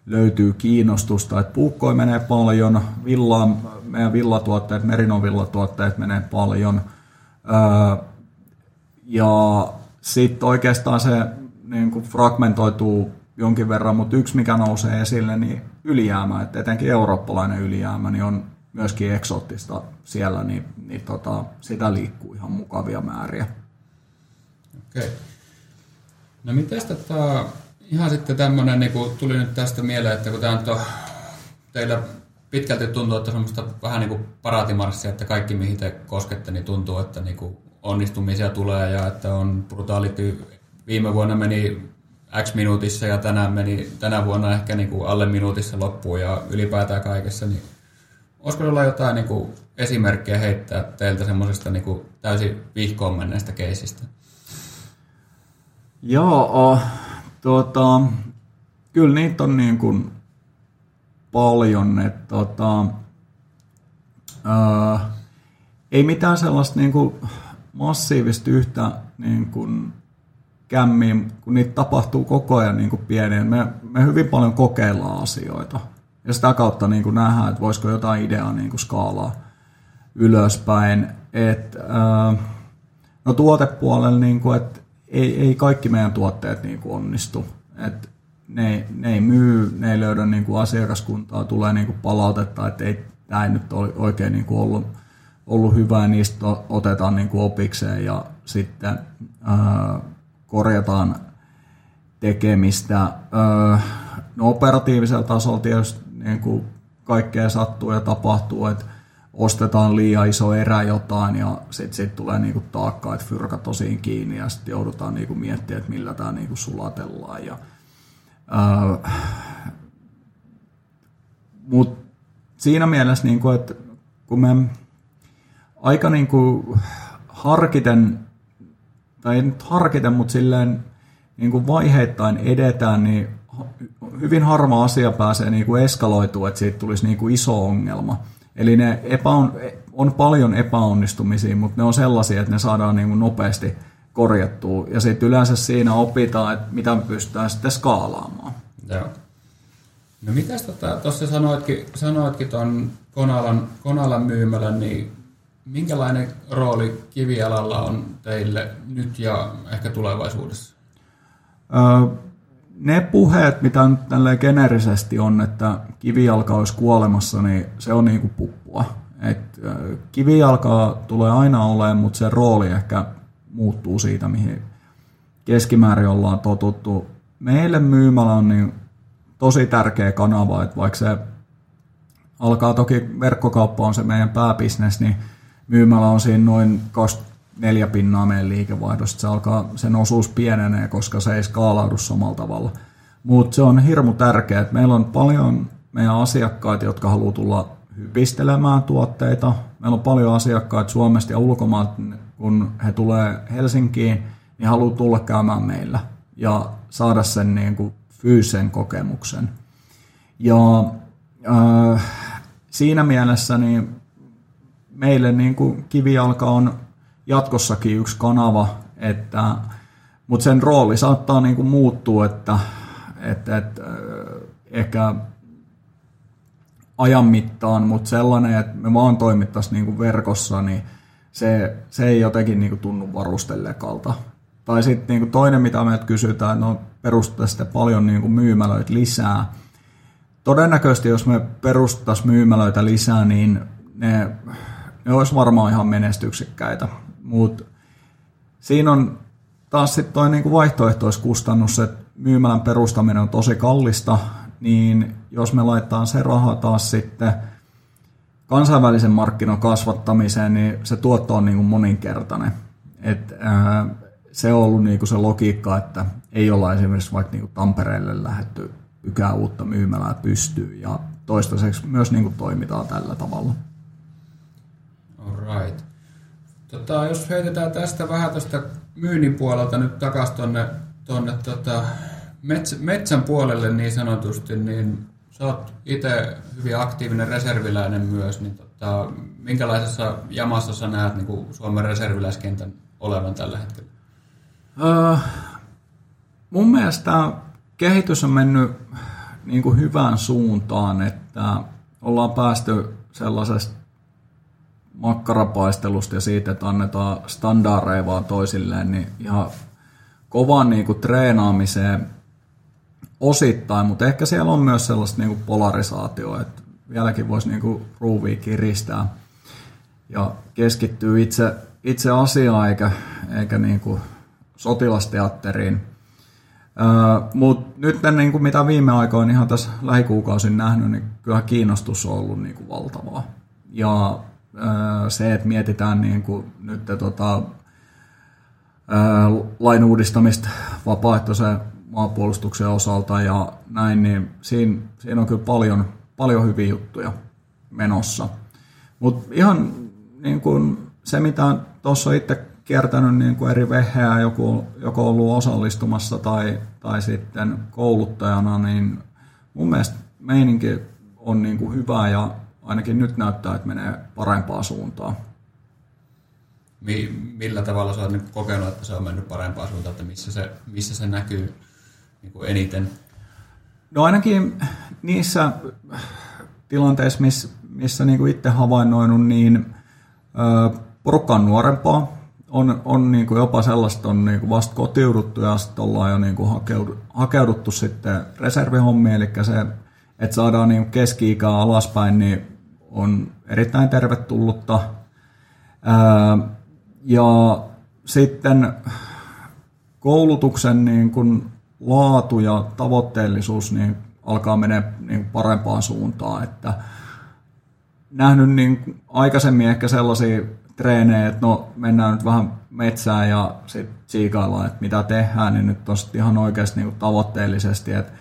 löytyy kiinnostusta. Että puukkoi menee paljon, villa, meidän villatuotteet, merinovillatuotteet menee paljon. Öö, ja sitten oikeastaan se niin kuin fragmentoituu jonkin verran, mutta yksi mikä nousee esille, niin ylijäämä, että etenkin eurooppalainen ylijäämä, niin on myöskin eksoottista siellä, niin, niin tota, sitä liikkuu ihan mukavia määriä. Okei. No miten tota, ihan sitten tämmöinen, niin tuli nyt tästä mieleen, että kun tämä on teillä pitkälti tuntuu, että semmoista vähän niin kuin paraatimarssia, että kaikki mihin te koskette, niin tuntuu, että niin kuin onnistumisia tulee ja että on brutaality. Viime vuonna meni X minuutissa ja tänään meni tänä vuonna ehkä niin kuin alle minuutissa loppuun ja ylipäätään kaikessa. Niin olisiko olla jotain niin kuin esimerkkejä heittää teiltä semmoisesta niin täysin vihkoon menneestä keisistä? Joo, tuota, kyllä niitä on niin kuin paljon. Että, tuota, ää, ei mitään sellaista niin kuin, massiivista yhtä niin kuin kämmiä, kun niitä tapahtuu koko ajan niin kuin pieniä. Me, me hyvin paljon kokeillaan asioita. Ja sitä kautta niin kuin nähdään, että voisiko jotain ideaa niin kuin skaalaa ylöspäin. Et, äh, no tuotepuolella, niin kuin, että ei, ei kaikki meidän tuotteet niin kuin onnistu. Et ne, ne ei myy, ne ei löydä niin kuin asiakaskuntaa, tulee niin kuin palautetta, että ei, tämä ei nyt ole oikein niin kuin ollut, ollut hyvä ja niistä otetaan niin kuin opikseen ja sitten ää, korjataan tekemistä. Ää, no operatiivisella tasolla tietysti niin kuin kaikkea sattuu ja tapahtuu, että ostetaan liian iso erä jotain ja sitten sit tulee niinku taakka, että fyrka tosiin kiinni ja sitten joudutaan niinku miettimään, että millä tämä niinku sulatellaan. Ja, äh, mut siinä mielessä, niinku, että kun me aika niinku harkiten, tai ei nyt harkiten, mutta silleen niinku vaiheittain edetään, niin hyvin harma asia pääsee niinku eskaloitua, että siitä tulisi niinku iso ongelma. Eli ne epäon, on paljon epäonnistumisia, mutta ne on sellaisia, että ne saadaan niin kuin nopeasti korjattua. Ja sitten yleensä siinä opitaan, että mitä me pystytään sitten skaalaamaan. Joo. No mitäs tuossa tota, sanoitkin, sanoitkin tuon Konalan, Konalan myymälän, niin minkälainen rooli kivialalla on teille nyt ja ehkä tulevaisuudessa? Öö, ne puheet, mitä nyt tälleen generisesti on, että kivijalka olisi kuolemassa, niin se on niin kuin puppua. Et kivijalkaa tulee aina olemaan, mutta se rooli ehkä muuttuu siitä, mihin keskimäärin ollaan totuttu. Meille myymälä on niin tosi tärkeä kanava, että vaikka se alkaa toki verkkokauppa on se meidän pääbisnes, niin myymälä on siinä noin 24 pinnaa meidän liikevaihdosta. Se alkaa, sen osuus pienenee, koska se ei skaalaudu samalla tavalla. Mutta se on hirmu tärkeää, että meillä on paljon meidän asiakkaita, jotka haluaa tulla hypistelemään tuotteita. Meillä on paljon asiakkaita Suomesta ja ulkomailta, kun he tulee Helsinkiin, niin haluaa tulla käymään meillä ja saada sen niin kuin fyysisen kokemuksen. Ja äh, siinä mielessä niin meille niin kuin kivijalka on jatkossakin yksi kanava, että, mutta sen rooli saattaa niin kuin muuttua, että, että, että ehkä ajan mittaan, mutta sellainen, että me vaan toimittaisiin niin kuin verkossa, niin se, se ei jotenkin niin kuin tunnu varustelekalta. Tai sitten niin kuin toinen, mitä me kysytään, no perustetaan sitten paljon niin kuin myymälöitä lisää. Todennäköisesti, jos me perustaisiin myymälöitä lisää, niin ne, ne olisi varmaan ihan menestyksekkäitä. Mutta siinä on taas sitten toi niinku vaihtoehtoiskustannus, että myymälän perustaminen on tosi kallista, niin jos me laitetaan se raha taas sitten kansainvälisen markkinan kasvattamiseen, niin se tuotto on niin kuin moninkertainen. Et, ää, se on ollut niin kuin se logiikka, että ei olla esimerkiksi vaikka niin kuin Tampereelle lähetty ykää uutta myymälää pystyy ja toistaiseksi myös niin kuin toimitaan tällä tavalla. Alright. Tota, jos heitetään tästä vähän tästä myynnin puolelta nyt takaisin tuonne tonne, tota, metsä, metsän puolelle niin sanotusti, niin sä oot itse hyvin aktiivinen reserviläinen myös, niin tota, minkälaisessa jamassa sä näet niin kuin Suomen reserviläiskentän olevan tällä hetkellä? Öö, mun mielestä kehitys on mennyt niin kuin hyvään suuntaan, että ollaan päästy sellaisesta makkarapaistelusta ja siitä, että annetaan standardeja vaan toisilleen, niin ihan kovan niin kuin, treenaamiseen osittain, mutta ehkä siellä on myös sellaista niin kuin polarisaatioa, että vieläkin voisi niin kuin, ruuvia kiristää ja keskittyä itse, itse asiaan eikä, eikä niin kuin, sotilasteatteriin. Öö, Mutta nyt niin kuin mitä viime aikoina ihan tässä lähikuukausin nähnyt, niin kyllä kiinnostus on ollut niin kuin valtavaa. Ja se, että mietitään niin kuin nyt tota, lain uudistamista vapaaehtoisen maanpuolustuksen osalta ja näin, niin siinä, siinä on kyllä paljon, paljon hyviä juttuja menossa. Mutta ihan niin kuin se, mitä tuossa itse kiertänyt niin kuin eri veheä, joku, joko ollut osallistumassa tai, tai sitten kouluttajana, niin mun mielestä meininki on niin kuin hyvä ja ainakin nyt näyttää, että menee parempaa suuntaan. Millä tavalla sä oot niin kokenut, että se on mennyt parempaan suuntaan, että missä se, missä se näkyy niin kuin eniten? No ainakin niissä tilanteissa, missä, missä niin kuin itse havainnoinut, niin porukka on nuorempaa, on, on niin kuin jopa sellaista on niin kuin vasta kotiuduttu ja sitten ollaan jo niin kuin hakeuduttu, hakeuduttu sitten reservihommiin, eli se, että saadaan niin keski-ikää alaspäin, niin on erittäin tervetullutta. Ja sitten koulutuksen niin kuin laatu ja tavoitteellisuus niin alkaa mennä niin parempaan suuntaan, että nähnyt niin aikaisemmin ehkä sellaisia treenejä, että no mennään nyt vähän metsään ja sitten siikaillaan, että mitä tehdään, niin nyt on sitten ihan oikeasti niin tavoitteellisesti, että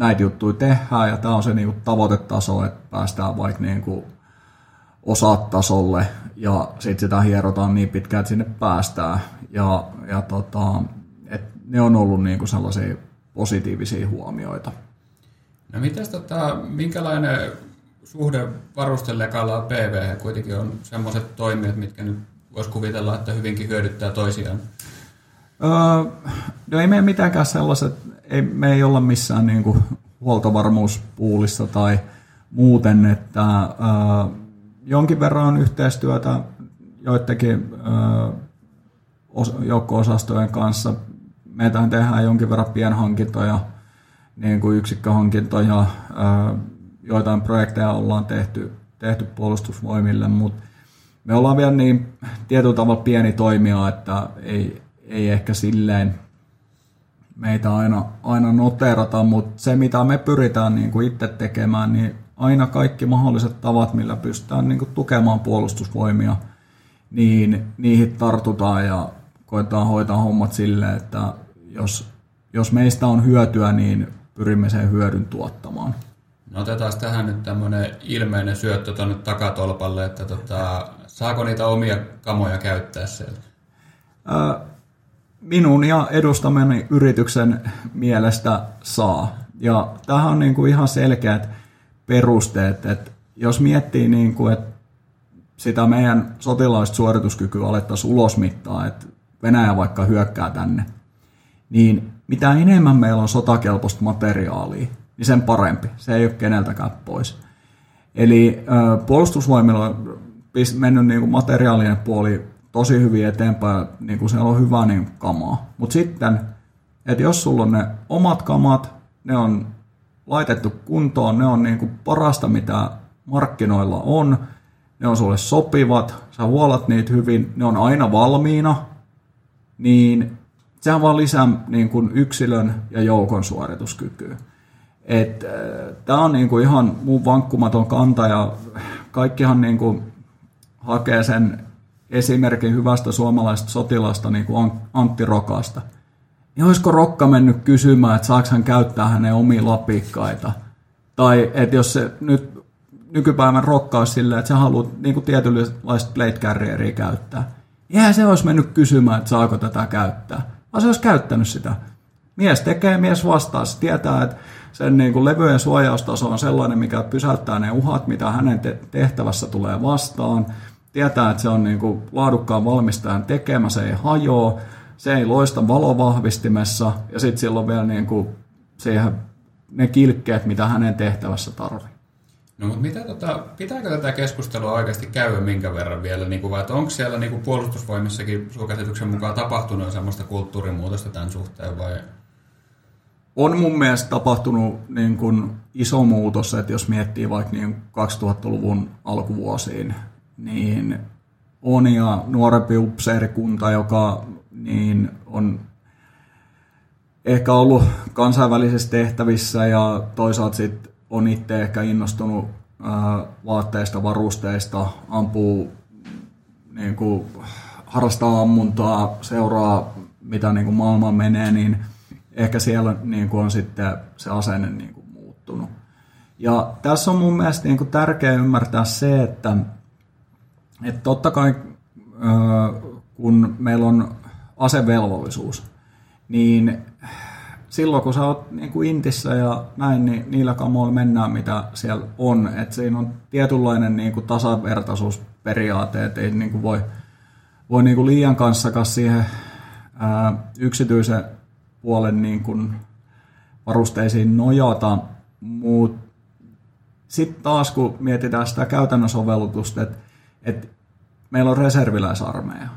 näitä juttuja tehdään ja tämä on se niin tavoitetaso, että päästään vaikka niin kuin osatasolle ja sitten sitä hierotaan niin pitkään, että sinne päästään. Ja, ja tota, et ne on ollut niin kuin sellaisia positiivisia huomioita. No mitäs tota, minkälainen suhde varustelekalla ja PV kuitenkin on semmoiset toimijat, mitkä nyt voisi kuvitella, että hyvinkin hyödyttää toisiaan? Öö, no ei meidän mitenkään sellaiset, ei, me ei olla missään niin kuin huoltovarmuuspuulissa tai muuten, että öö, jonkin verran on yhteistyötä joidenkin öö, joukko-osastojen kanssa. Meitähän tehdään jonkin verran pienhankintoja, niin kuin yksikköhankintoja, öö, joitain projekteja ollaan tehty, tehty puolustusvoimille, mutta me ollaan vielä niin tietyllä tavalla pieni toimija, että ei, ei ehkä silleen meitä aina, aina noterata, mutta se mitä me pyritään niin kuin itse tekemään, niin aina kaikki mahdolliset tavat, millä pystytään niin kuin tukemaan puolustusvoimia, niin niihin tartutaan ja koetaan hoitaa hommat silleen, että jos, jos meistä on hyötyä, niin pyrimme sen hyödyn tuottamaan. No otetaan tähän nyt tämmöinen ilmeinen syöttö tuonne takatolpalle, että tota, saako niitä omia kamoja käyttää siellä? Minun ja edustamani yrityksen mielestä saa. Ja tähän on niin kuin ihan selkeät perusteet, että jos miettii, niin kuin, että sitä meidän sotilaista suorituskykyä alettaisiin ulosmittaa, että Venäjä vaikka hyökkää tänne, niin mitä enemmän meillä on sotakelpoista materiaalia, niin sen parempi. Se ei ole keneltäkään pois. Eli puolustusvoimilla on mennyt niin kuin materiaalinen puoli tosi hyvin eteenpäin, niin kuin siellä on hyvä niin kamaa. Mutta sitten, että jos sulla on ne omat kamat, ne on laitettu kuntoon, ne on niin kuin parasta, mitä markkinoilla on, ne on sulle sopivat, sä huolat niitä hyvin, ne on aina valmiina, niin sehän vaan lisää niin kuin yksilön ja joukon suorituskykyä. Äh, Tämä on niinku ihan mun vankkumaton kanta ja kaikkihan niinku hakee sen esimerkin hyvästä suomalaisesta sotilasta niin kuin Antti Rokasta. Niin olisiko Rokka mennyt kysymään, että saako hän käyttää hänen omia lapikkaita? Tai että jos se nyt nykypäivän Rokka olisi silleen, että sä haluat niin kuin tietynlaista plate carrieria käyttää. Eihän se olisi mennyt kysymään, että saako tätä käyttää. Vaan se olisi käyttänyt sitä. Mies tekee, mies vastaa. Se tietää, että sen niin kuin levyjen suojaustaso on sellainen, mikä pysäyttää ne uhat, mitä hänen tehtävässä tulee vastaan. Tietää, että se on niin kuin laadukkaan valmistajan tekemä, se ei hajoa, se ei loista valovahvistimessa ja sitten sillä on vielä niin kuin siihen ne kilkkeet, mitä hänen tehtävässä tarvii. No mutta mitä tota, pitääkö tätä keskustelua oikeasti käydä minkä verran vielä, niin kuin, vai että onko siellä niin kuin puolustusvoimissakin sun käsityksen mukaan tapahtunut sellaista kulttuurimuutosta tämän suhteen vai on mun mielestä tapahtunut niin kuin iso muutos, että jos miettii vaikka niin 2000-luvun alkuvuosiin, niin on ja nuorempi upseerikunta, joka niin on ehkä ollut kansainvälisissä tehtävissä ja toisaalta sit on itse ehkä innostunut vaatteista, varusteista, ampuu, niin kuin, harrastaa ammuntaa, seuraa mitä niin kuin maailma menee, niin – ehkä siellä niin kuin on sitten se asenne niin kuin muuttunut. Ja tässä on mun mielestä niin kuin tärkeää ymmärtää se, että, että totta kai kun meillä on asevelvollisuus, niin silloin kun sä oot niin kuin intissä ja näin, niin niillä kamoilla mennään, mitä siellä on. Että siinä on tietynlainen niin kuin tasavertaisuusperiaate, että ei niin kuin voi, voi niin kuin liian kanssakaan siihen ää, yksityisen puolen niin kuin varusteisiin nojata, mutta sitten taas kun mietitään sitä käytännön sovellutusta, että, että meillä on reserviläisarmeija,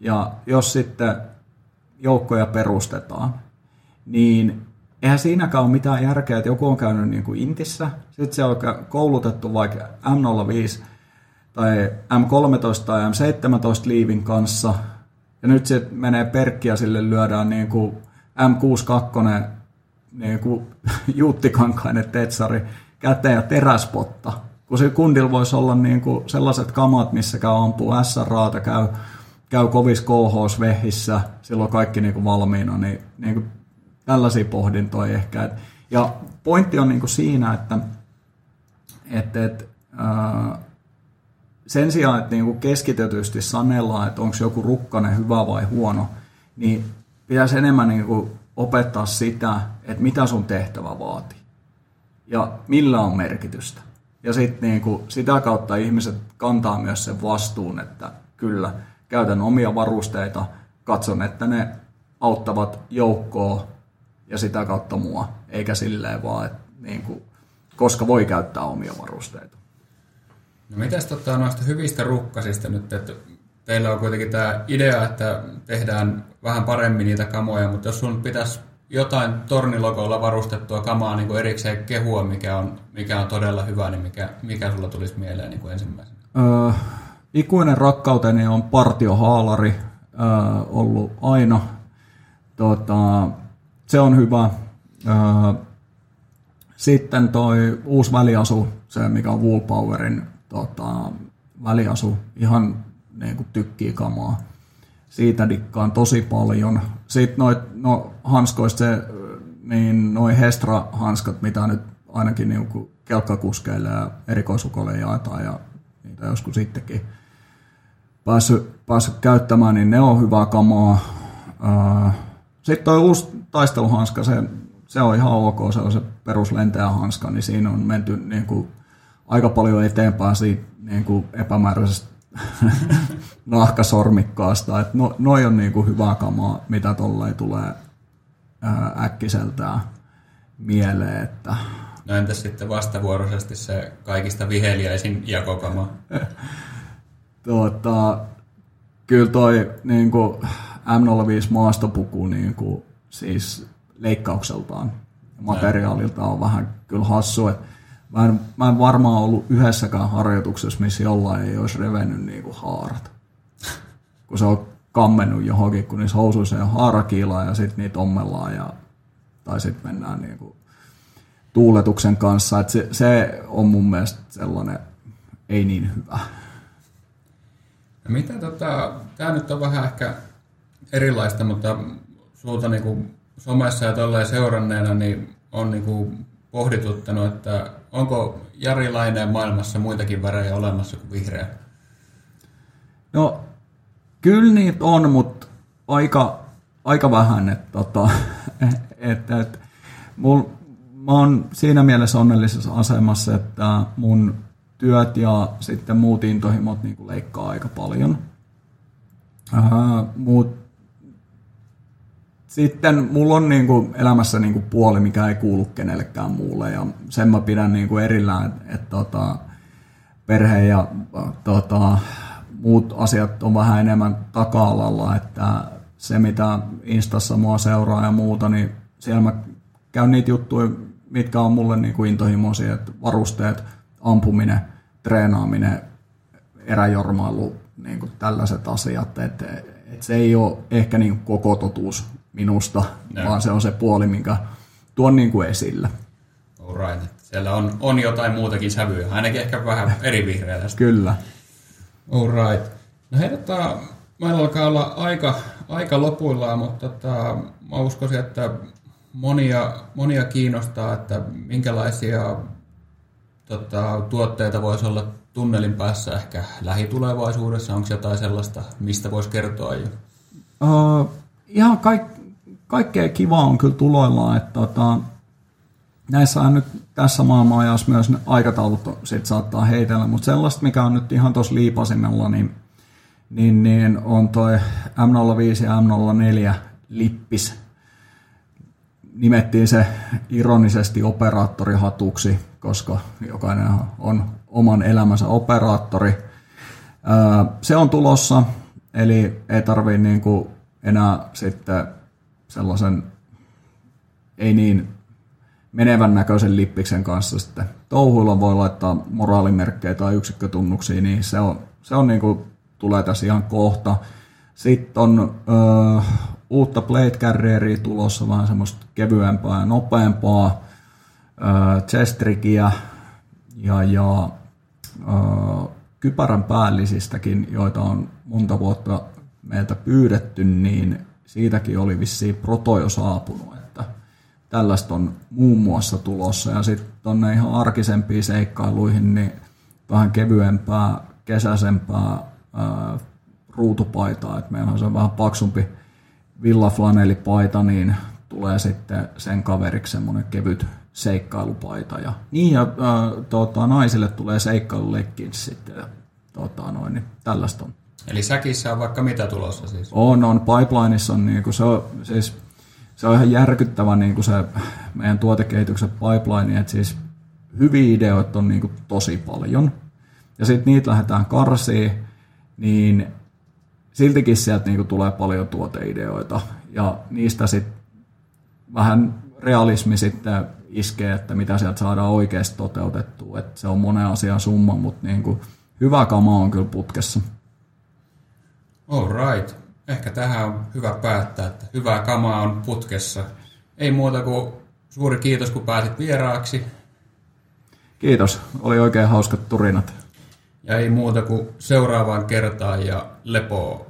ja jos sitten joukkoja perustetaan, niin eihän siinäkään ole mitään järkeä, että joku on käynyt niin kuin Intissä, sitten se on koulutettu vaikka M05 tai M13 tai M17 liivin kanssa, ja nyt se menee perkkiä, sille lyödään niin kuin M62 niin kuin <laughs> Juttikankainen tetsari käteen ja teräspotta. Kun se kundilla voisi olla niin kuin sellaiset kamat, missä käy ampuu SRAta, käy, käy kovis KH-vehissä, silloin kaikki niin kuin valmiina, niin, niin kuin tällaisia pohdintoja ehkä. Ja pointti on niin kuin siinä, että, että, että ää, sen sijaan, että niin kuin keskitetysti sanellaan, että onko joku rukkanen hyvä vai huono, niin pitäisi enemmän niin kuin opettaa sitä, että mitä sun tehtävä vaatii ja millä on merkitystä. Ja sitten niin kuin sitä kautta ihmiset kantaa myös sen vastuun, että kyllä, käytän omia varusteita, katson, että ne auttavat joukkoa ja sitä kautta mua, eikä silleen vaan, että niin kuin, koska voi käyttää omia varusteita. No mitäs tota, noista hyvistä rukkasista nyt, että teillä on kuitenkin tämä idea, että tehdään vähän paremmin niitä kamoja, mutta jos sun pitäisi jotain tornilogoilla varustettua kamaa niin kuin erikseen kehua, mikä on, mikä on todella hyvä, niin mikä, mikä sulla tulisi mieleen niin kuin ensimmäisenä? Öö, ikuinen rakkauteni on partiohaalari öö, ollut aina. Tota, se on hyvä. Öö, sitten toi uusi väliasu, se mikä on Woolpowerin tota, väliasu, ihan niin kuin tykkii kamaa. Siitä dikkaan tosi paljon. Sitten noit, no, hanskoista se, niin noin Hestra-hanskat, mitä nyt ainakin niin kelkkakuskeille ja erikoisukolle jaetaan ja niitä joskus sittenkin päässyt, päässyt käyttämään, niin ne on hyvää kamaa. Sitten tuo uusi taisteluhanska, se, se on ihan ok, se on se peruslentäjä hanska, niin siinä on menty niin kuin aika paljon eteenpäin siitä niin kuin epämääräisestä <laughs> nahkasormikkaasta. Et no, noi on niin kuin hyvää kamaa, mitä tolleen tulee ää, äkkiseltään mieleen. Että... No entäs sitten vastavuoroisesti se kaikista viheliäisin jakokama? <laughs> tuota, kyllä toi niin kuin M05 maastopuku niin kuin, siis leikkaukseltaan materiaalilta on vähän kyllä hassu. Että Mä en, mä en varmaan ollut yhdessäkään harjoituksessa, missä jollain ei olisi revennyt niin kuin haarat. Kun se on kammennut johonkin, kun niissä housuissa on haarakiilaa ja sitten niitä ommellaan ja, tai sitten mennään niin kuin tuuletuksen kanssa. Et se, se, on mun mielestä sellainen ei niin hyvä. No mitä tota, tämä nyt on vähän ehkä erilaista, mutta sulta niin kuin somessa ja tolleen seuranneena niin on niin kuin pohdituttanut, että onko Jari Laineen maailmassa muitakin värejä olemassa kuin vihreä? No, kyllä niitä on, mutta aika, aika vähän. Että, tota, <laughs> et, et, mul, mä oon siinä mielessä onnellisessa asemassa, että mun työt ja sitten muut intohimot niin leikkaa aika paljon. Uh, mutta sitten mulla on niin kuin elämässä niin kuin puoli, mikä ei kuulu kenellekään muulle ja sen mä pidän niin kuin erillään, että, että tota, perhe ja tota, muut asiat on vähän enemmän taka-alalla, että se mitä Instassa mua seuraa ja muuta, niin siellä mä käyn niitä juttuja, mitkä on mulle niin kuin intohimoisia, että varusteet, ampuminen, treenaaminen, eräjormailu, niin kuin tällaiset asiat, että, että se ei ole ehkä niin koko totuus minusta, no. vaan se on se puoli, minkä tuon niin kuin esille. Alright. Siellä on, on jotain muutakin sävyä, ainakin ehkä vähän eri vihreä tästä. Kyllä. Alright. No hei, tota, meillä alkaa olla aika, aika lopuillaan, mutta tota, mä uskoisin, että monia, monia kiinnostaa, että minkälaisia tota, tuotteita voisi olla tunnelin päässä ehkä lähitulevaisuudessa. Onko jotain sellaista, mistä voisi kertoa jo? Uh, ihan kaik, kaikkea kivaa on kyllä tuloillaan, että tota, näissä on nyt tässä maailmanajassa myös aikataulut sit saattaa heitellä, mutta sellaista, mikä on nyt ihan tuossa liipasimella, niin, niin, niin on toi M05 ja M04 lippis. nimettiin se ironisesti operaattorihatuksi, koska jokainen on oman elämänsä operaattori. Se on tulossa, eli ei tarvitse niin enää sitten sellaisen ei niin menevän näköisen lippiksen kanssa sitten. Touhuilla voi laittaa moraalimerkkejä tai yksikkötunnuksia, niin se on, se on niin kuin, tulee tässä ihan kohta. Sitten on ö, uutta Blade Carrieria tulossa, vähän semmoista kevyempää ja nopeampaa, ö, Chestrickiä ja, ja ö, kypärän päällisistäkin, joita on monta vuotta meiltä pyydetty, niin siitäkin oli vissiin proto jo saapunut, tällaista on muun muassa tulossa. Ja sitten tuonne ihan arkisempiin seikkailuihin, niin vähän kevyempää, kesäisempää ää, ruutupaitaa, meillä on se vähän paksumpi villaflanelipaita, niin tulee sitten sen kaveriksi semmoinen kevyt seikkailupaita. Ja, niin, ja ää, tota, naisille tulee seikkailuleikkiin sitten. Ja, tota, noin, niin tällaista on. Eli säkissä on vaikka mitä tulossa siis? On, on. Pipelineissa on, niin se, on siis, se on ihan järkyttävä niin kuin se meidän tuotekehityksen pipeline, että siis hyviä ideoita on niin kuin, tosi paljon. Ja sitten niitä lähdetään karsiin, niin siltikin sieltä niin kuin, tulee paljon tuoteideoita. Ja niistä sitten vähän realismi sitten iskee, että mitä sieltä saadaan oikeasti toteutettua. Että se on monen asian summa, mutta niin kuin, hyvä kama on kyllä putkessa. All right. Ehkä tähän on hyvä päättää, että hyvää kamaa on putkessa. Ei muuta kuin suuri kiitos, kun pääsit vieraaksi. Kiitos. Oli oikein hauskat turinat. Ja ei muuta kuin seuraavaan kertaan ja lepoa.